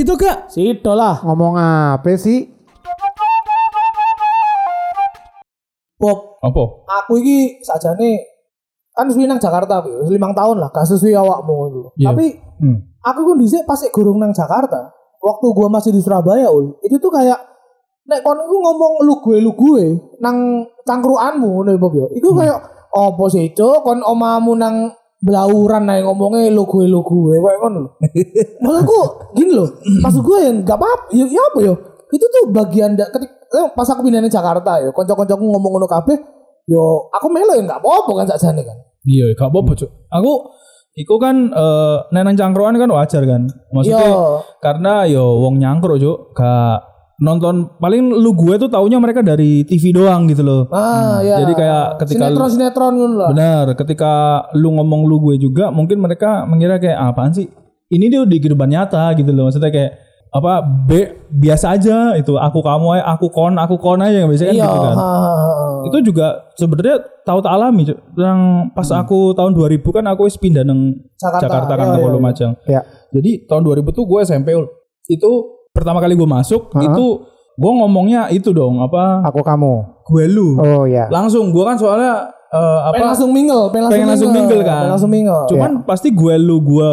situ gak? Sido lah. Ngomong apa sih? Bob, Apa? aku iki sajane kan suwi nang Jakarta wis limang tahun lah, gak sesuai awakmu dulu. Iya. Tapi Hmm. aku kan dhisik pas gurung nang Jakarta, waktu gua masih di Surabaya ul, itu tuh kayak nek kon iku ngomong lu gue lu gue nang cangkruanmu ngono Bob yo. Iku kayak apa sih Cuk? kon omamu nang belauran ae ngomongnya lu gue lu gue kayak ngono lho. Maksudku gini loh, maksud gue yang gak apa-apa, ya, ya apa yo? Itu tuh bagian da, ketik, eh, pas aku pindah ke Jakarta yo, konco-koncoku ngomong ngono kabeh, yo aku melo ya gak apa-apa kan sakjane kan. Iya, gak apa-apa, Cuk. Aku Iku kan eh neneng cangkruan kan wajar kan. Maksudnya Yo. karena yo wong nyangkruk, Cuk. Gak nonton paling lu gue tuh taunya mereka dari TV doang gitu loh. Ah, ya. Jadi kayak ketika lu- sinetron sinetron ngono lah. Benar, ketika lu ngomong lu gue juga mungkin mereka mengira kayak "Ah, apaan sih? Ini dia di kehidupan nyata gitu loh. Maksudnya kayak apa B biasa aja itu aku kamu aja, aku kon aku kon aja yang biasanya Iya. gitu kan. ha, ha, ha. Itu juga sebenarnya tahu tak alami. Yang pas aku tahun 2000 kan aku wis pindah nang Jakarta. Jakarta, kan Iya, ke. Lumajang. Ya. Jadi tahun 2000 tuh gue SMP itu pertama kali gue masuk Ha-ha. itu gue ngomongnya itu dong apa Aku kamu. gue lu. Oh ya. Langsung gue kan soalnya Pengen apa langsung mingle, pengen langsung, pengen langsung mingle kan. Pengen langsung mingle. Cuman pasti gue lu gue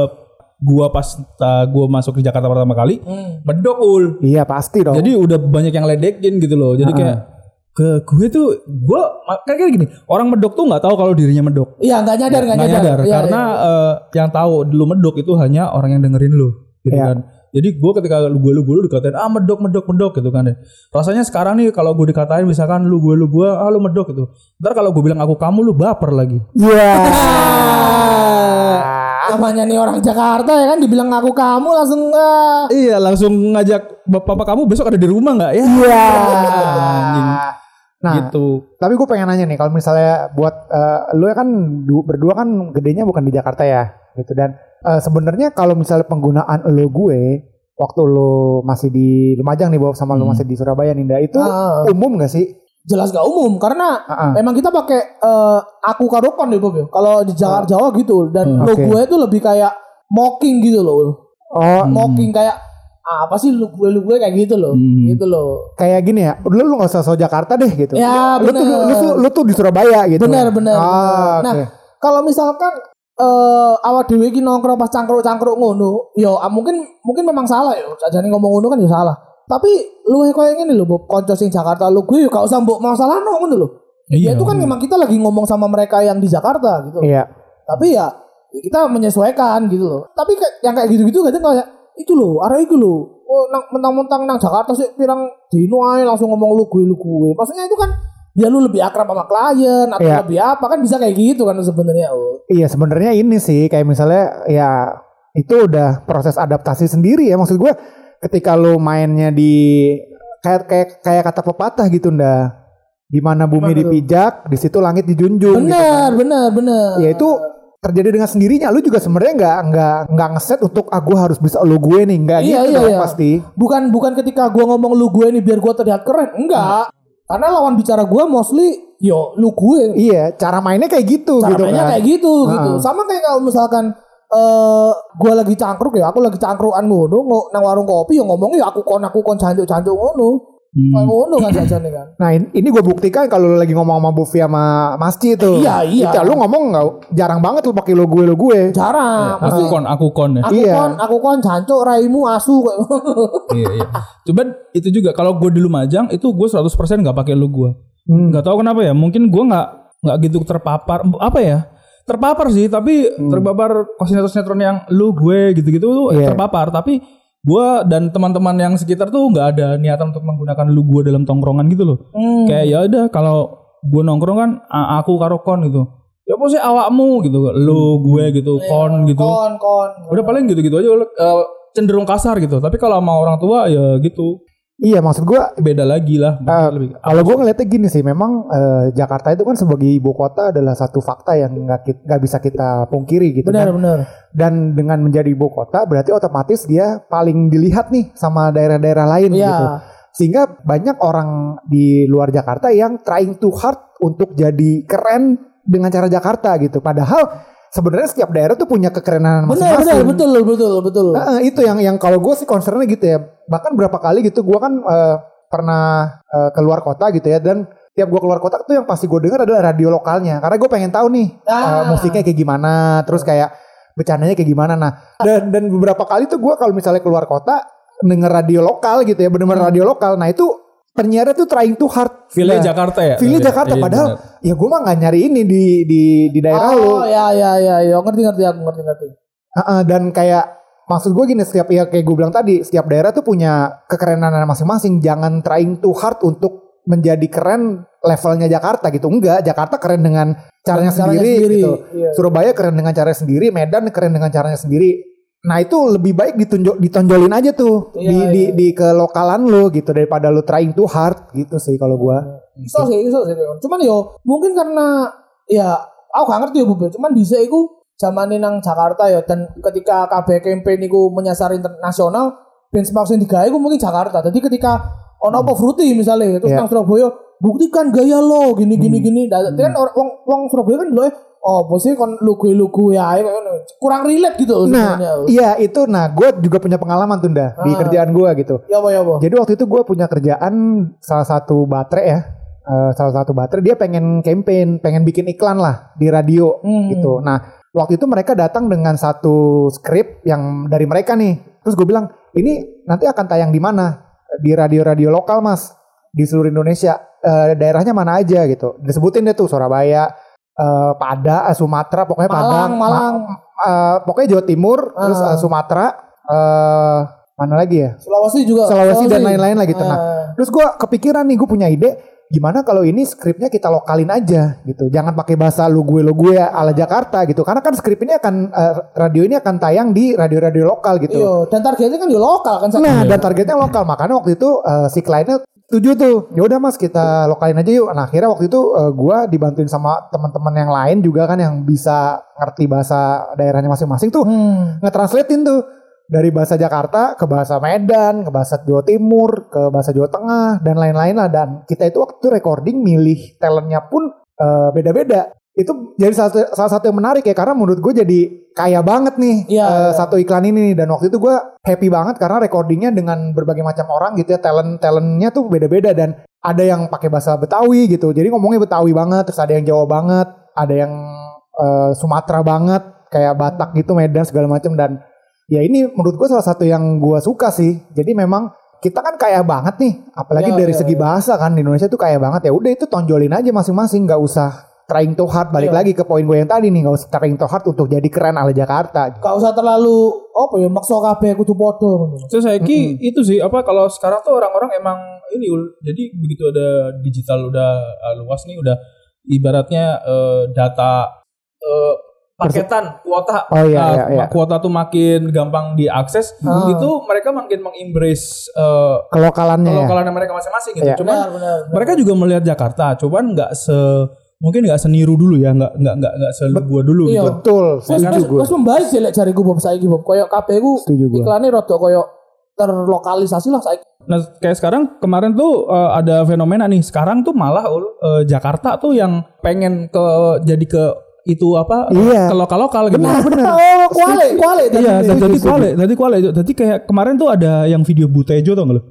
gua pas uh, gua masuk di Jakarta pertama kali Hmm. medok ul. Iya pasti dong. Jadi udah banyak yang ledekin gitu loh. Jadi kayak ke gue tuh gue kayak kayak gini orang medok tuh nggak tahu kalau dirinya medok Iya, nggak nyadar, nggak nyadar. nyadar Iya, karena eh, yang tahu dulu medok itu hanya orang yang dengerin lu gitu Iya. kan jadi gue ketika lu gue lu gue lu dikatain ah medok medok medok gitu kan ya rasanya sekarang nih kalau gue dikatain misalkan lu gue lu gue ah lu medok gitu ntar kalau gue bilang aku kamu lu baper lagi Iya. Ah, namanya nih orang Jakarta ya kan dibilang aku kamu langsung ah. iya langsung ngajak bapak kamu besok ada di rumah nggak ya Iya. Anjing. Nah, gitu tapi gue pengen nanya nih kalau misalnya buat eh, lu ya kan du- berdua kan gedenya bukan di Jakarta ya gitu dan eh, sebenarnya kalau misalnya penggunaan lo gue waktu lo masih di Lumajang nih bawa sama lo Hmm. masih di Surabaya Ninda itu Ah. umum gak sih? jelas gak umum karena Ah, ah. emang kita pakai eh, aku karokon deh Bob ya. Kalau di Jakarta Jawa gitu dan Hmm, lo oke. gue itu lebih kayak mocking gitu loh. Oh, Mocking kayak "Ah, apa sih lu gue lu gue kayak gitu loh. Hmm. Gitu loh. kayak gini ya. Udah lu gak usah so Jakarta deh gitu. Ya, lu tuh, bener. lu, tuh, lu tuh di Surabaya gitu. Benar, benar, Ah. Nah, oke. Kalau misalkan eh awak dhewe iki nongkrong pas cangkruk-cangkruk ngono, yo ah, mungkin mungkin memang salah yo. Sajane ngomong ngono kan ya salah. Tapi lu koyo ngene lho, Bob, kanca sing Jakarta lu gue gak usah mbok masalahno ngono lho. Ya Iya. itu kan memang kita lagi ngomong sama mereka yang di Jakarta gitu. Iya. Tapi ya, ya kita menyesuaikan gitu loh. Tapi kayak yang kayak gitu-gitu kadang kayak itu loh, arah itu loh. Oh, nang mentang-mentang nang Jakarta sih pirang dino ae langsung ngomong lu gue lu gue. Maksudnya itu kan dia lu lebih akrab sama klien atau Iya. lebih apa kan bisa kayak gitu kan sebenarnya. Oh. Iya sebenarnya ini sih kayak misalnya ya itu udah proses adaptasi sendiri ya maksud gue ketika lu mainnya di kayak kayak kayak kata pepatah gitu nda di mana bumi dipijak di situ langit dijunjung gitu Benar, kan. benar, benar. ya itu terjadi dengan sendirinya lu juga sebenarnya nggak nggak nggak ngeset untuk ah gue harus bisa lu gue nih nggak Iya, gitu iya, dong iya. pasti bukan bukan ketika gua ngomong lu gue nih biar gua terlihat keren. Enggak. Karena lawan bicara gua mostly yo lu gue. iya cara mainnya kayak gitu Cara gitu mainnya kan kayak gitu Ah. gitu. Sama kayak kalau misalkan eh gua lagi cangkruk ya, aku lagi cangkrukan ngono ngo- nang warung kopi ya ngomongnya ya aku kon aku kon jancuk-jancuk ngono. Kayak ngono kan jajane kan. Nah in- ini gue buktikan kalau lu lagi ngomong sama Buffy sama Masci itu. Iya, iya. Itu, lu ngomong nggak jarang banget lu pakai lo gue lo gue. Jarang. aku Mesti kon aku kon ya aku Iya. kon aku kon jancuk raimu asu kayak iya iya cuman itu juga kalau gue di Lumajang itu gue 100% nggak pakai lu gue Hmm. nggak tahu kenapa ya mungkin gue nggak nggak gitu terpapar apa ya terpapar sih tapi terpapar sinetron sinetron yang lu gue gitu-gitu tuh Iya. terpapar tapi gue dan teman-teman yang sekitar tuh nggak ada niatan untuk menggunakan lu gue dalam tongkrongan gitu loh. Hmm. kayak ya udah kalau gue nongkrong kan aku karo kon gitu. Ya apa sih awakmu? gitu. Lu gue gitu kon gitu. kon kon. udah paling gitu-gitu aja eh, cenderung kasar gitu. Tapi kalau sama orang tua ya gitu Iya maksud gue beda lagi lah lebih kalau gue ngeliatnya gini sih, memang eh, Jakarta itu kan sebagai ibu kota adalah satu fakta yang nggak nggak bisa kita pungkiri gitu Benar kan. benar. Dan dengan menjadi ibu kota berarti otomatis dia paling dilihat nih sama daerah-daerah lain Iya. gitu. Sehingga banyak orang di luar Jakarta yang trying too hard untuk jadi keren dengan cara Jakarta gitu. Padahal sebenarnya setiap daerah tuh punya kekerenan masing-masing. benar, betul, betul, betul. Heeh, itu yang yang kalau gue sih concernnya gitu ya. Bahkan berapa kali gitu gue kan eh, pernah eh, keluar kota gitu ya dan tiap gue keluar kota tuh yang pasti gue dengar adalah radio lokalnya karena gue pengen tahu nih Ah. musiknya kayak gimana, terus kayak bercandanya kayak gimana. Nah dan dan beberapa kali tuh gue kalau misalnya keluar kota denger radio lokal gitu ya, bener-bener radio lokal. Nah itu penyiarnya tuh trying too hard. Feel Nah, Jakarta ya. Feel Iya, Jakarta iya, padahal benar. ya gue mah nggak nyari ini di di di daerah Oh, lu. ya, ya, ya, ya, ngerti, ngerti, aku ngerti, ngerti. Heeh, dan kayak maksud gue gini setiap ya kayak gue bilang tadi setiap daerah tuh punya kekerenan masing-masing jangan trying too hard untuk menjadi keren levelnya Jakarta gitu enggak Jakarta keren dengan caranya, Caranya sendiri, sendiri, gitu iya. Surabaya keren dengan caranya sendiri Medan keren dengan caranya sendiri nah itu lebih baik ditunjuk ditonjolin aja tuh Iya, di, iya. di di kelokalan lo gitu daripada lo trying too hard gitu sih kalau gue Iso sih, iso sih. Cuman yo mungkin karena ya aku gak ngerti ya Bu. Cuman dhisik iku zaman nang Jakarta ya dan ketika KB campaign iku menyasar internasional benchmark sing digawe iku mungkin Jakarta. Jadi ketika ono apa fruity misalnya terus Iya. nang Surabaya buktikan gaya lo gini gini gini. Nah, kan orang wong wong Surabaya kan dulu oh bosnya kon lugu-lugu ya kurang relate gitu nah iya itu nah gue juga punya pengalaman tuh dah di Ah. kerjaan gue gitu Ya apa ya apa. Jadi waktu itu gue punya kerjaan salah satu baterai ya, eh, salah satu baterai dia pengen campaign, pengen bikin iklan lah di radio Hmm. gitu. Nah waktu itu mereka datang dengan satu skrip yang dari mereka nih. Terus gue bilang ini nanti akan tayang di mana? Di radio-radio lokal mas di seluruh Indonesia. Eh, daerahnya mana aja gitu. Disebutin deh tuh Surabaya, eh, Pada, eh, Sumatera, pokoknya Malang, Padang, Malang. Ma- eh, pokoknya Jawa Timur, terus Ah. eh, Sumatera, eh, mana lagi ya? Sulawesi juga. Sulawesi dan lain-lain lah gitu. Nah, Ah. terus gue kepikiran nih, gue punya ide gimana kalau ini skripnya kita lokalin aja gitu. Jangan pakai bahasa lu gue lu gue ala Jakarta gitu. Karena kan skrip ini akan eh, radio ini akan tayang di radio-radio lokal gitu. Iya, dan targetnya kan di lokal kan. Nah, dan targetnya lokal. Makanya waktu itu eh, si kliennya setuju tuh. Ya udah Mas, kita lokalin aja yuk. Nah, akhirnya waktu itu eh, gua dibantuin sama teman-teman yang lain juga kan yang bisa ngerti bahasa daerahnya masing-masing tuh Hmm. ngetranslatein tuh dari bahasa Jakarta ke bahasa Medan, ke bahasa Jawa Timur, ke bahasa Jawa Tengah dan lain-lain lah dan kita itu waktu itu recording milih talentnya pun eh, beda-beda. Itu jadi salah, satu- salah satu yang menarik ya karena menurut gue jadi kaya banget nih Iya, eh, iya. satu iklan ini nih. dan waktu itu gue happy banget karena recordingnya dengan berbagai macam orang gitu ya talent talentnya tuh beda-beda. Dan ada yang pakai bahasa Betawi gitu. Jadi ngomongnya Betawi banget terus ada yang Jawa banget ada yang eh, Sumatera banget kayak Batak gitu Medan segala macam. Dan ya ini menurut gue salah satu yang gue suka sih. Jadi memang kita kan kaya banget nih. Apalagi Ya, dari ya, segi ya. bahasa kan di Indonesia tuh kaya banget. Ya udah itu tonjolin aja masing-masing. Nggak usah trying too hard balik Iya. lagi ke poin gue yang tadi nih nggak usah trying too hard untuk jadi keren ala Jakarta Gak usah terlalu apa ya maksa kabeh kudu padha ngono. Terus saya ki itu sih apa kalau sekarang tuh orang-orang emang ini jadi begitu ada digital udah uh, luas nih udah ibaratnya uh, data uh, paketan kuota Oh, iya, uh, iya, iya. kuota tuh makin gampang diakses Ah. itu mereka makin mengembrace uh, kelokalannya ya lokalannya mereka masing-masing gitu. Iya. Cuman Benar, benar, benar. mereka juga melihat Jakarta, cuman nggak se mungkin nggak seniru dulu ya, nggak nggak nggak nggak selugua dulu Iya. gitu. betul setuju gue wes membaik sih lek jariku Bob saiki Bob. Koyo kabeh ku Setuju gua. iklane rada koyo terlokalisasi lah saiki. Nah, kayak sekarang kemarin tuh uh, ada fenomena nih. Sekarang tuh malah Ul, uh, Jakarta tuh yang pengen ke jadi ke itu apa? Iya. Ke lokal-lokal gitu. benar benar Oh, kuale, kuale tadi. Iya, jadi kuale, jadi kuale. Jadi kayak kemarin tuh ada yang video Butejo tau nggak lo?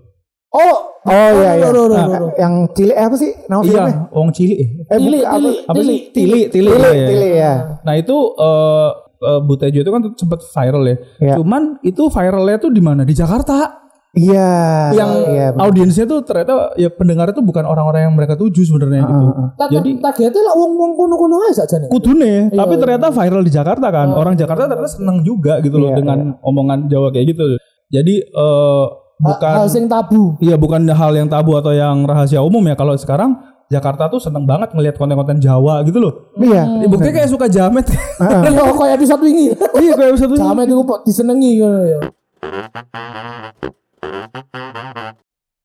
Oh, oh iya iya Nah, yang cilik eh, apa sih nama filmnya Iya, Wong Cili. eh Tili, bukan, apa- tili, Apa tili, sih? Tili, Tili. Tili, iya, iya. Ya Nah itu uh, uh, Butejo itu kan sempat viral ya. Iya. Cuman itu viralnya tuh di mana? Di Jakarta. iya yang iya, audiensnya tuh ternyata ya pendengar itu bukan orang-orang yang mereka tuju sebenarnya Ah, gitu. Ta- Jadi targetnya lah wong-wong kono-kono ae sakjane. kudune, Iya, tapi iya. ternyata viral di Jakarta kan. Orang Jakarta ternyata seneng juga gitu loh Iya, dengan omongan Jawa kayak gitu. Jadi eh, bukan hal sing tabu. iya bukan hal yang tabu atau yang rahasia umum ya kalau sekarang Jakarta tuh seneng banget ngelihat konten-konten Jawa gitu loh. iya Buktinya kayak suka jamet. Iya, koyo episode wingi. iya kayak satu Sama itu kok disenengi ngono ya.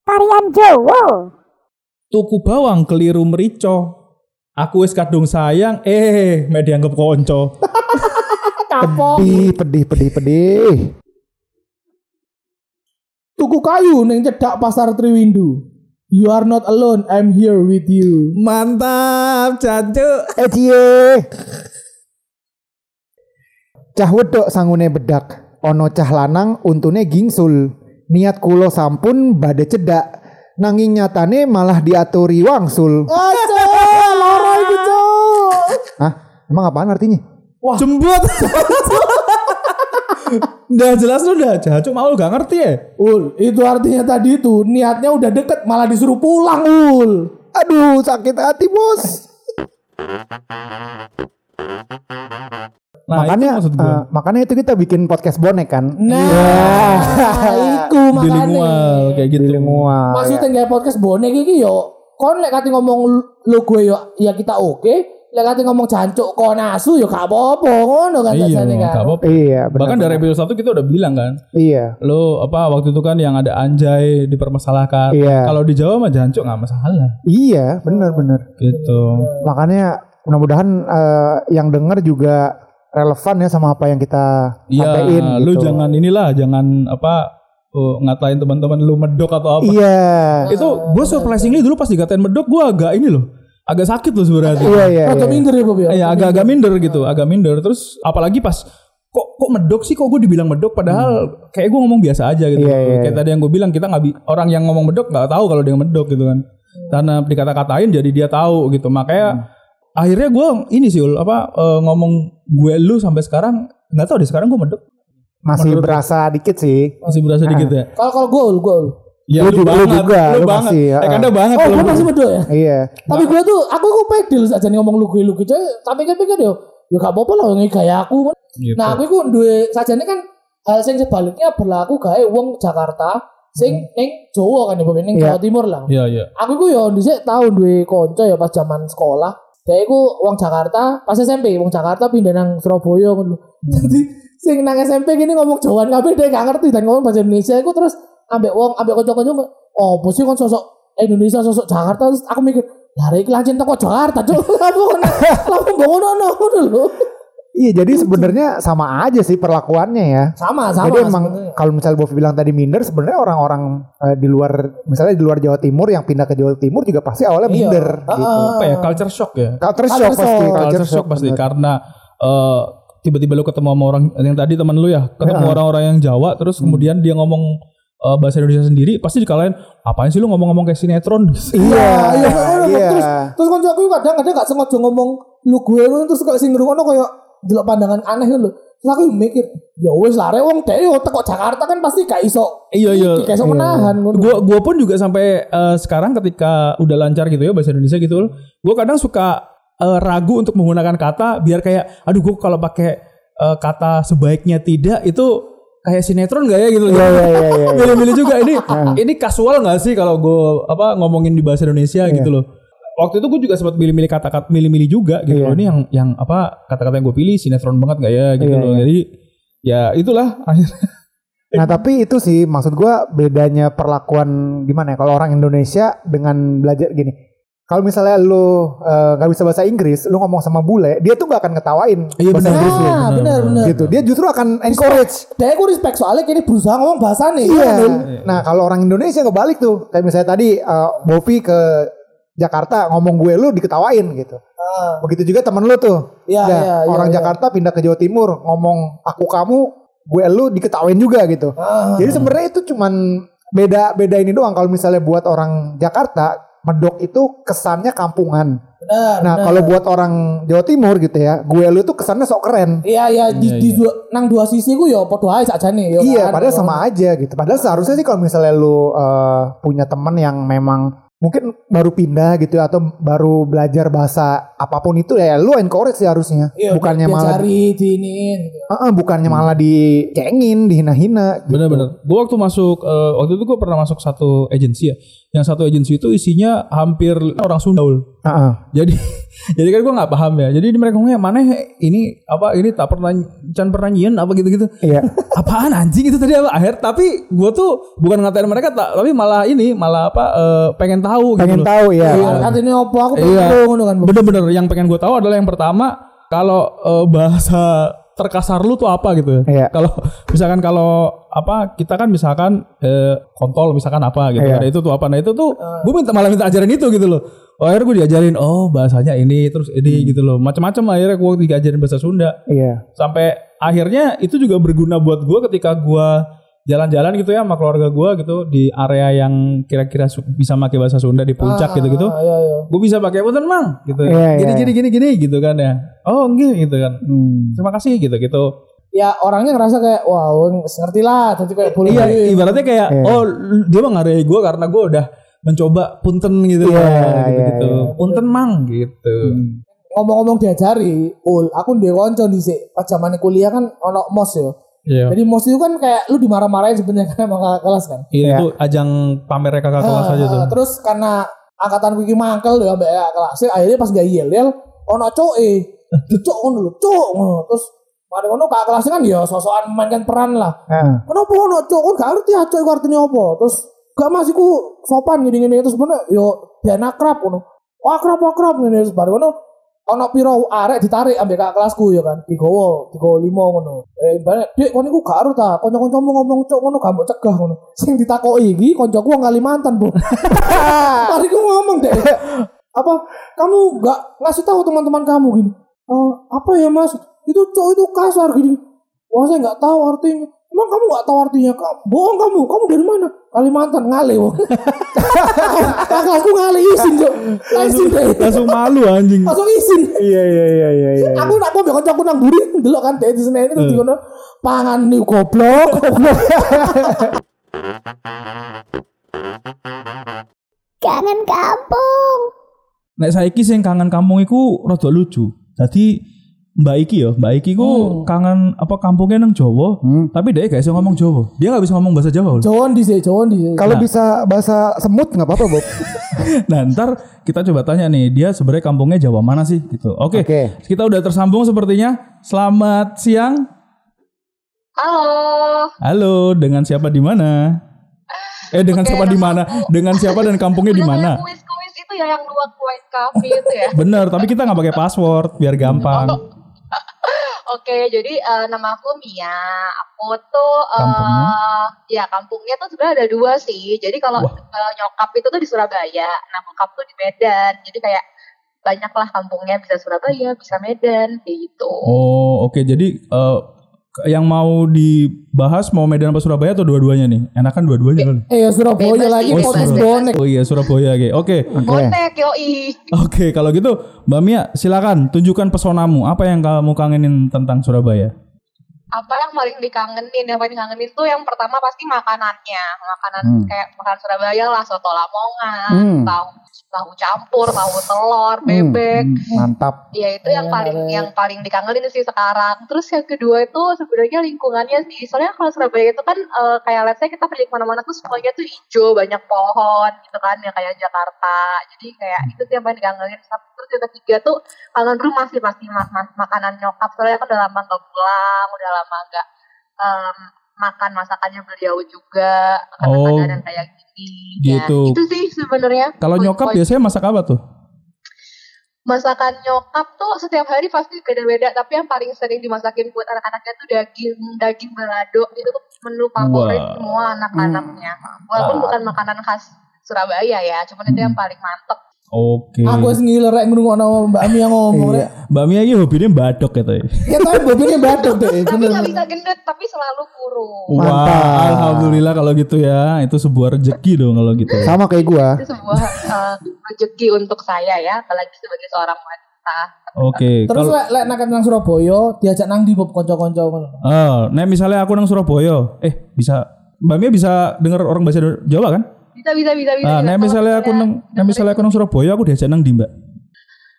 Varian Jowo. tuku bawang keliru merico. Aku wis kadung sayang, eh me dianggap konco. Kapok. pedih pedih pedih pedih Tuku kayu ning cedak pasar Triwindu. You are not alone, I'm here with you. Mantap, cacu. eh cie Cah wedok sangune bedak, ono cah lanang untune gingsul. Niat kulo sampun bade cedak, nanging nyatane malah diaturi wangsul. Aja, loro iku. Hah? Emang apaan artinya? Jembut. udah jelas lu udah jancuk mau lu gak ngerti ya. Ul, itu artinya tadi itu niatnya udah deket malah disuruh pulang, Ul. Aduh, sakit hati, Bos. Nah, makanya itu maksud gua. eh, makanya itu kita bikin podcast bonek kan. Nah, iku makanya. bilingual kayak gitu. Bilingual. Maksudnya nggak podcast bonek iki yo. Kon lek kate ngomong lu gue yo ya kita oke. Lek kate ngomong jancuk kon asu yo gak apa-apa ngono kan Iya, biasanya kan. gak apa-apa. Iya, benar. Bahkan dari episode 1 kita udah bilang kan. Iya. Lo apa waktu itu kan yang ada anjay dipermasalahkan. Iya. Kalau di Jawa mah jancuk nggak masalah. Iya, benar benar. Gitu. Makanya mudah-mudahan eh, yang denger juga relevan ya sama apa yang kita Iya, sampaikan lu gitu. jangan inilah, jangan apa uh, ngatain teman-teman lu medok atau apa. Iya. Itu gue surprisingly dulu pas dikatain medok gue agak ini loh. Agak sakit loh sebenarnya. Iya, iya. Rada iya. minder ya Bob ya. Iya, agak-agak minder gitu, agak minder. Terus apalagi pas kok kok medok sih kok gue dibilang medok padahal kayak gue ngomong biasa aja gitu. Hmm. Iya, iya, kayak tadi yang gue bilang kita nggak orang yang ngomong medok nggak tahu kalau dia medok gitu kan. Karena dikata-katain jadi dia tahu gitu. Makanya Hmm. akhirnya gue ini sih Ul, apa eh, ngomong gue lu sampai sekarang nggak tahu deh sekarang gue medok Masih berasa dikit sih. masih berasa dikit ya. Kalau kalau gue Ul, gue Ul. Ya, Lu juga- lu juga, lu lu banget. masih, ya. Eh, Kanda banget. Oh, lu. gue masih bedo ya. Iya. Tapi gue tuh aku kok pedel aja nih ngomong lu gue lu gitu. Tapi kan pikir yo, yo gak apa-apa lah yang gaya aku. Gitu. Nah, aku iku duwe sajane kan hal sing sebaliknya berlaku gawe wong Jakarta sing ning Jawa kan ya ning Iya. Jawa Timur lah. Iya, iya. Aku iku yo dhisik tau duwe kanca ya pas zaman sekolah. Dia iku wong Jakarta, pas SMP wong Jakarta pindah nang Surabaya ngono. Jadi sing nang SMP gini ngomong Jawaan kabeh dia gak ngerti dan ngomong bahasa Indonesia iku terus ambek wong ambek kanca-kanca oh sih kon sosok Indonesia sosok Jakarta terus aku mikir lah iki lancen teko Jakarta cuk apa kon langsung ngono ngono lho. Iya, jadi sebenarnya sama aja sih perlakuannya ya. Sama sama. Jadi emang kalau misalnya Bovi bilang tadi minder, sebenarnya orang-orang eh, di luar, misalnya di luar Jawa Timur yang pindah ke Jawa Timur juga pasti awalnya Iya. minder Ah, gitu. ah. Apa ya culture shock ya? Culture Culture shock pasti, shock. culture shock pasti bener. karena eh, tiba-tiba lu ketemu sama orang yang tadi teman lu ya ketemu orang-orang yang Jawa terus kemudian dia ngomong eh, bahasa Indonesia sendiri pasti dikalahin apain sih lu ngomong-ngomong kayak sinetron Iya, iya, iya, iya. terus terus kan aku kadang-kadang gak sengaja ngomong lu gue ngono, terus kayak sing ngrungokno kayak delok pandangan aneh gitu. Terus aku mikir, ya wis lah rek wong dhewe yo teko Jakarta kan pasti gak iso iya iya gak iso menahan ngono. gua gua pun juga sampai eh, sekarang ketika udah lancar gitu ya bahasa Indonesia gitu gua kadang suka eh, ragu untuk menggunakan kata biar kayak aduh gua kalau pakai eh, kata sebaiknya tidak itu kayak sinetron gak ya gitu Iya, iya, iya, iya. milih-milih juga ini ini kasual nggak sih kalau gue apa ngomongin di bahasa Indonesia gitu loh waktu itu gue juga sempat milih-milih kata-kata milih-milih juga gitu Iya. loh ini yang yang apa kata-kata yang gue pilih sinetron banget nggak ya gitu Iya, loh iya. jadi ya itulah akhirnya Nah tapi itu sih maksud gua bedanya perlakuan gimana ya kalau orang Indonesia dengan belajar gini. Kalau misalnya lu eh, nggak bisa bahasa Inggris, lu ngomong sama bule, dia tuh gak akan ngetawain Iya, bahasa benar. Inggris lu. Ah, benar benar. Gitu. Dia justru akan encourage. Dia aku respect soalnya kini berusaha ngomong bahasa nih. Iya. Nah kalau orang Indonesia kebalik tuh, kayak misalnya tadi eh, Bovi ke Jakarta ngomong gue lu diketawain gitu. Ah, Begitu juga temen lu tuh. Iya, Udah, iya, iya, orang iya. Jakarta pindah ke Jawa Timur ngomong aku kamu, gue lu diketawain juga gitu. ah. Jadi sebenarnya itu cuman beda beda ini doang kalau misalnya buat orang Jakarta medok itu kesannya kampungan. benar. Nah, benar. kalau buat orang Jawa Timur gitu ya, gue lu itu kesannya sok keren. Iya iya di, Iya, di dua, nang dua sisi ku yo padha ae sakjane yo. Iya, kan? padahal sama aja gitu. Padahal seharusnya sih kalau misalnya lu eh, punya temen yang memang mungkin baru pindah gitu ya, atau baru belajar bahasa apa pun itu ya lu encourage sih harusnya. Iya, bukannya dia malah cari diiniin gitu. Heeh, bukannya malah dicengin, dihina-hina gitu. Bener-bener. Gue waktu masuk eh, waktu itu gue pernah masuk satu agensi ya. Yang satu agensi itu isinya hampir orang Sunda. Ul. Heeh. Jadi jadi kan gue nggak paham ya. Jadi mereka ngomongnya mana ini apa ini tak pernah can pernah nyian apa gitu-gitu. Iya. Apaan anjing itu tadi apa akhir tapi gue tuh bukan ngatain mereka tak tapi malah ini malah apa eh, pengen tahu Pengen gitu loh. tahu ya. Iya. Artinya apa aku pengen Iya. tahu ngono kan. Bener-bener yang pengen gue tahu adalah yang pertama kalau eh, bahasa terkasar lu tuh apa gitu. Iya. Kalau misalkan kalau apa kita kan misalkan eh, kontol misalkan apa gitu. Iya. Ada itu tuh apa. Nah itu tuh gue minta malah minta ajarin itu gitu loh. Oh, akhirnya gue diajarin oh bahasanya ini terus ini gitu loh. Macam-macam akhirnya gue diajarin bahasa Sunda Iya. sampai akhirnya itu juga berguna buat gue ketika gue jalan-jalan gitu ya sama keluarga gue gitu di area yang kira-kira bisa pakai bahasa Sunda di puncak gitu-gitu. Ah, iya, iya. Gue bisa pakai punten mang gitu. Iya, gini iya, gini gini gini gitu kan ya. Oh enggak gitu kan. Hmm. Terima kasih gitu gitu. Ya orangnya ngerasa kayak wah ngerti lah jadi kayak boleh Iya, boleh. ibaratnya kayak Iya. oh dia menghargai gue karena gue udah mencoba punten gitu Iya, lah, iya, gitu-gitu. iya. Punten mang gitu. ngomong-ngomong diajari, ul, aku ndek kanca dhisik pas zaman kuliah kan ono mos ya. Iya. Jadi mos itu kan kayak lu dimarah-marahin sebenarnya karena emang kakak kelas kan. Iya, Iya. itu ajang pamer kakak kelas Ah, aja tuh. Terus karena angkatan iki mangkel ya mbak kakak kelas, akhirnya pas gak yel-yel ono coke. Cuk ngono lho, cuk ngono. Terus mari ngono kakak kelas kan ya sosokan mainkan peran lah. Nah, Kenapa ono cuk? Kan gak ngerti ya cuk iku artinya apa. Terus gak masih ku sopan gini-gini terus bener yo biar akrab ngono. Oh, akrab akrab ngene. Terus baru ngono ono piro arek ditarik ambek kakak kelasku ya kan? Digowo digowo limo ngono. Eh banyak dek kon iku gak ero ta? Kanca-kancamu ngomong cuk ngono gak mbok cegah ngono. Sing ditakoki iki kancaku wong Kalimantan bu. Mari ku ngomong deh apa? Kamu gak ngasih tahu teman-teman kamu gini "Eh, apa ya mas? Itu cuk itu kasar gini. Wah saya nggak tahu artinya. Emang kamu nggak tahu artinya? Kamu bohong kamu. Kamu dari mana? Kalimantan ngale wong kakak aku ngale isin cuk. Isin deh Langsung malu anjing. langsung isin. Iya iya iya iya iya. aku nak mau bekon aku nang buri delok kan di sini itu di kono pangan nih goblok goblok. Kangen kampung. Nek saiki sing kangen kampung iku rada lucu. Jadi Mbak Iki ya, Mbak Iki ku kangen apa kampungnya nang Jawa, Hmm. tapi dia gak bisa ngomong Jawa. Dia gak bisa ngomong bahasa Jawa. Ul. Jawon di sini Jawon di sini Kalau bisa bahasa semut nggak apa-apa, Bob. Nah, ntar kita coba tanya nih, dia sebenarnya kampungnya Jawa mana sih gitu. Oke. Oke. Kita udah tersambung sepertinya. Selamat siang. Halo. Halo, dengan siapa di mana? Eh, dengan Oke, siapa di mana? Dengan siapa dan kampungnya di mana? Ya yang dua kuis cafe itu ya. Bener, tapi kita nggak pakai password biar gampang. Oke, jadi eh, nama aku Mia. Aku tuh eh, Kampungnya? ya kampungnya tuh sebenarnya ada dua sih. Jadi kalau eh, nyokap itu tuh di Surabaya, nah bokap tuh di Medan. Jadi kayak banyak lah kampungnya bisa Surabaya, bisa Medan, kayak gitu. Oh, oke. Jadi eh, yang mau dibahas mau Medan apa Surabaya atau dua-duanya nih? Enakan dua-duanya kali. eh ya Surabaya Bebas lagi bebas, podcast bebas. bonek Oh iya Surabaya oke. Oke. Oke. Botek, yoi. Oke, kalau gitu Mbak Mia silakan tunjukkan pesonamu. Apa yang kamu kangenin tentang Surabaya? apa yang paling dikangenin yang paling kangenin tuh yang pertama pasti makanannya makanan Hmm. kayak makanan Surabaya lah soto lamongan Hmm. tahu tahu campur tahu telur bebek. Hmm, mantap. ya itu yang Iya, paling iya. yang paling dikangenin sih sekarang. Terus yang kedua itu sebenarnya lingkungannya sih. Soalnya kalau Surabaya itu kan eh, kayak let's say kita pergi ke mana-mana tuh semuanya tuh hijau banyak pohon gitu kan ya kayak Jakarta. Jadi kayak itu sih yang paling dikangenin. Terus yang ketiga tuh kangen rumah sih pasti ma- ma- makanan nyokap. Soalnya kan udah lama nggak pulang udah lama nggak em, makan masakannya beliau juga Oh, kadang-kadang yang kayak gini gitu. ya, itu sih sebenarnya Kalau nyokap Poin-poin biasanya masak apa tuh? masakan nyokap tuh setiap hari pasti beda-beda tapi yang paling sering dimasakin buat anak-anaknya tuh daging daging balado itu tuh menu favorit Wah. semua anak-anaknya walaupun Ah. bukan makanan khas Surabaya ya cuman itu yang paling mantep Oke. aku wis ngiler rek ngrungokno Mbak Mia ngomong rek Mbak Mia ini hobinya badok gitu ya. ya tapi bobine batuk deh tapi nggak bisa gendut tapi selalu kurus Mantap. Wah, alhamdulillah kalau gitu ya. Itu sebuah rezeki dong kalau gitu. Sama kayak gua. itu sebuah eh, rezeki untuk saya ya apalagi sebagai seorang wanita Oke. terus Kalau lek lek nak nang Surabaya diajak nang di Bob kanca-kanca ngono oh, nah misalnya aku nang Surabaya, eh bisa Mbak Mia bisa dengar orang bahasa Jawa kan? Bisa bisa bisa bisa Nah, bisa. nah misalnya aku nang nah misalnya aku nang Surabaya aku diajak nang di Mbak.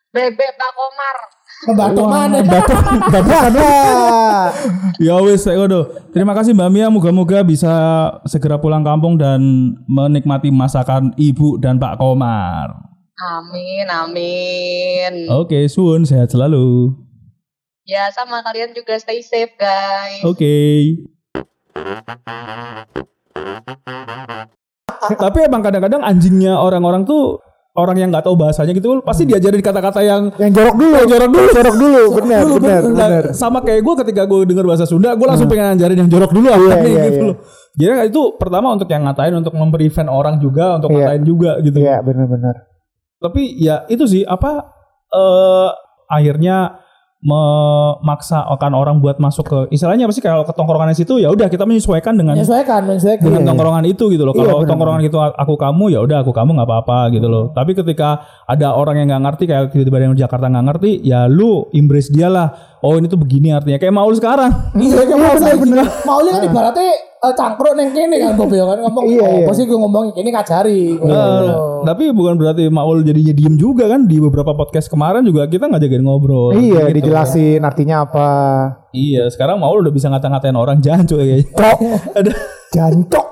bebek Pak Komar Batuk mana Batok, batok Wah. Ya wis saya ngono. Terima kasih Mbak Mia, moga-moga bisa segera pulang kampung dan menikmati masakan Ibu dan Pak Komar. amin amin Oke, suun sehat selalu. ya sama kalian juga stay safe guys Oke. Tapi emang kadang-kadang anjingnya orang-orang tuh orang yang nggak tahu bahasanya gitu pasti diajarin kata-kata yang Yang jorok dulu, jorok dulu, jorok dulu. Benar, Dulu, benar, Nah, benar. Sama kayak gue ketika gue dengar bahasa Sunda, gue langsung pengen ngajarin yang jorok dulu nih iya, gitu iya. loh. Jadi itu pertama untuk yang ngatain, untuk memprevent orang juga, untuk Iya. ngatain juga gitu. Iya, benar, benar. Tapi ya itu sih apa eh akhirnya memaksa akan orang buat masuk ke istilahnya apa sih kalau ke tongkrongan situ ya udah kita menyesuaikan dengan Menyesuaikan, menyesuaikan. dengan tongkrongan itu gitu loh. Iya, Kalau benar, tongkrongan itu aku kamu ya udah aku kamu nggak apa-apa gitu loh. Tapi ketika ada orang yang nggak ngerti kayak tiba-tiba yang Jakarta nggak ngerti, ya lu embrace dia lah. Oh ini tuh begini artinya kayak Maul sekarang. Iya, kan mau bener bener. Mau kan ibaratnya cangkruk neng kene kan Bob ya kan ngomong. Iya, oh, iya. apa sih gue ngomong ini kajari. Nah, tapi bukan berarti Maul jadinya diem juga kan di beberapa podcast kemarin juga kita nggak jagain ngobrol. Iya, Gitu. dijelasin artinya apa. Iya, sekarang Maul udah bisa ngata-ngatain orang jancuk kayaknya. Kok Ada jancok.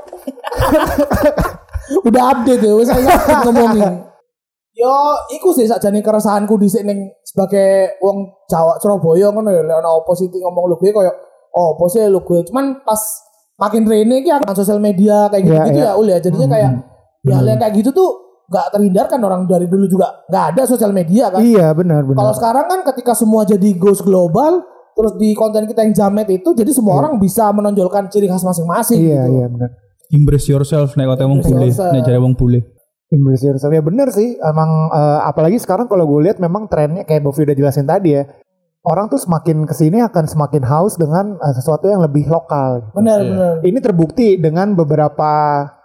Udah update ya, saya ngomongin. Yo, iku sih sakjane keresahanku dhisik ning sebagai wong Jawa Surabaya ngono ya, lek ana apa sih ngomong lu gue koyo oh apa sih lu gue cuman pas makin rene iki akan sosial media kayak Iya, gitu-gitu iya. ya ul ya jadinya kayak ya hal kayak gitu tuh nggak terhindarkan orang dari dulu juga nggak ada sosial media kan. Iya, benar Kalau benar. sekarang kan ketika semua jadi goes global terus di konten kita yang jamet itu jadi semua orang bisa menonjolkan ciri khas masing-masing Iya, gitu. iya benar. embrace yourself nek kata wong Embrace bule, yourself. nek jare wong bule. Embrace yourself. Ya bener sih. Emang eh, apalagi sekarang kalau gue lihat memang trennya kayak Bovi udah jelasin tadi ya. Orang tuh semakin ke sini akan semakin haus dengan eh, sesuatu yang lebih lokal. Benar, Iya. benar. Ini terbukti dengan beberapa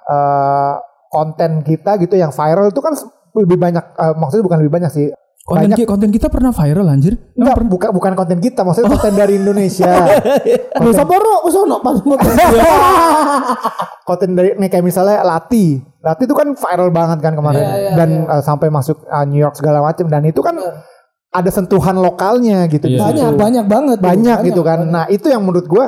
eh, konten kita gitu yang viral itu kan lebih banyak. eh, maksudnya bukan lebih banyak sih. Konten, Banyak- ki- konten kita pernah viral anjir. Enggak, bukan bukan konten kita, maksudnya konten dari Indonesia. Lu sapa ro wis ono pas konten dari nih kayak misalnya Lati. Lati itu kan viral banget kan kemarin Iya, iya, dan iya. eh, sampai masuk eh, New York segala macam dan itu kan ada sentuhan lokalnya gitu. di Iya. situ. banyak banyak banget banyak gitu kan. banyak. Nah itu yang menurut gue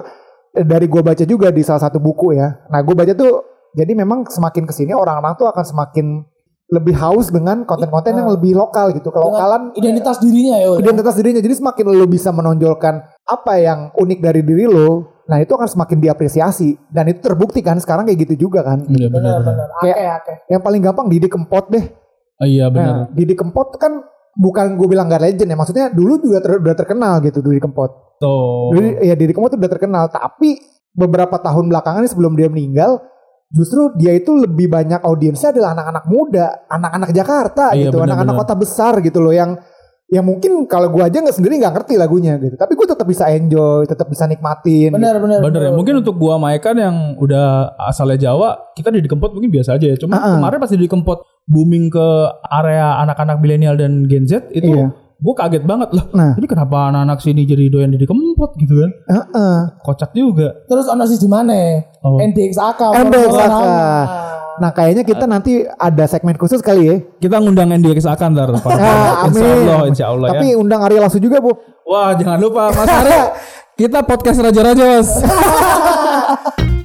dari gue baca juga di salah satu buku ya. Nah gue baca tuh jadi memang semakin ke sini orang-orang tuh akan semakin lebih haus dengan konten-konten yang lebih lokal gitu. Kelokalan identitas dirinya ya. Ul. identitas dirinya. Jadi semakin lo bisa menonjolkan apa yang unik dari diri lo, nah itu akan semakin diapresiasi. Dan itu terbukti kan sekarang kayak gitu juga kan. Iya benar benar. Kayak- Oke oke. Yang paling gampang Didi Kempot deh. Oh, iya benar. Nah, Didi Kempot kan bukan gue bilang gak legend ya, maksudnya dulu juga ter- udah terkenal gitu Didi Kempot. Tuh. Dulu ya Didi Kempot tuh udah terkenal, tapi beberapa tahun belakangan ini sebelum dia meninggal, justru dia itu lebih banyak audiensnya adalah anak-anak muda, anak-anak Jakarta Iya, gitu, anak-anak kota besar gitu loh yang yang mungkin kalau gue aja nggak sendiri nggak ngerti lagunya gitu, tapi gue tetap bisa enjoy, tetap bisa nikmatin. Benar benar. Bener ya, mungkin untuk gua Maikan yang udah asalnya Jawa, kita di Kempot mungkin biasa aja ya. Cuma Ah, ah. kemarin pas di Kempot booming ke area anak-anak milenial dan Gen Z itu Iya. gua kaget banget lah. Nah. Ini kenapa anak-anak sini jadi doyan di Kempot gitu kan? Heeh. Kocak juga. Terus ono sih di mana? Oh. NDXAK. NDXAK. Nah kayaknya kita nanti ada segmen khusus kali ya. Kita ngundang NDX akan ntar. Pak. Ah, Insya amin. Allah, insya Allah Tapi ya. undang Ari Lasso juga bu. Wah jangan lupa Mas Arya. Kita podcast Raja Rajos.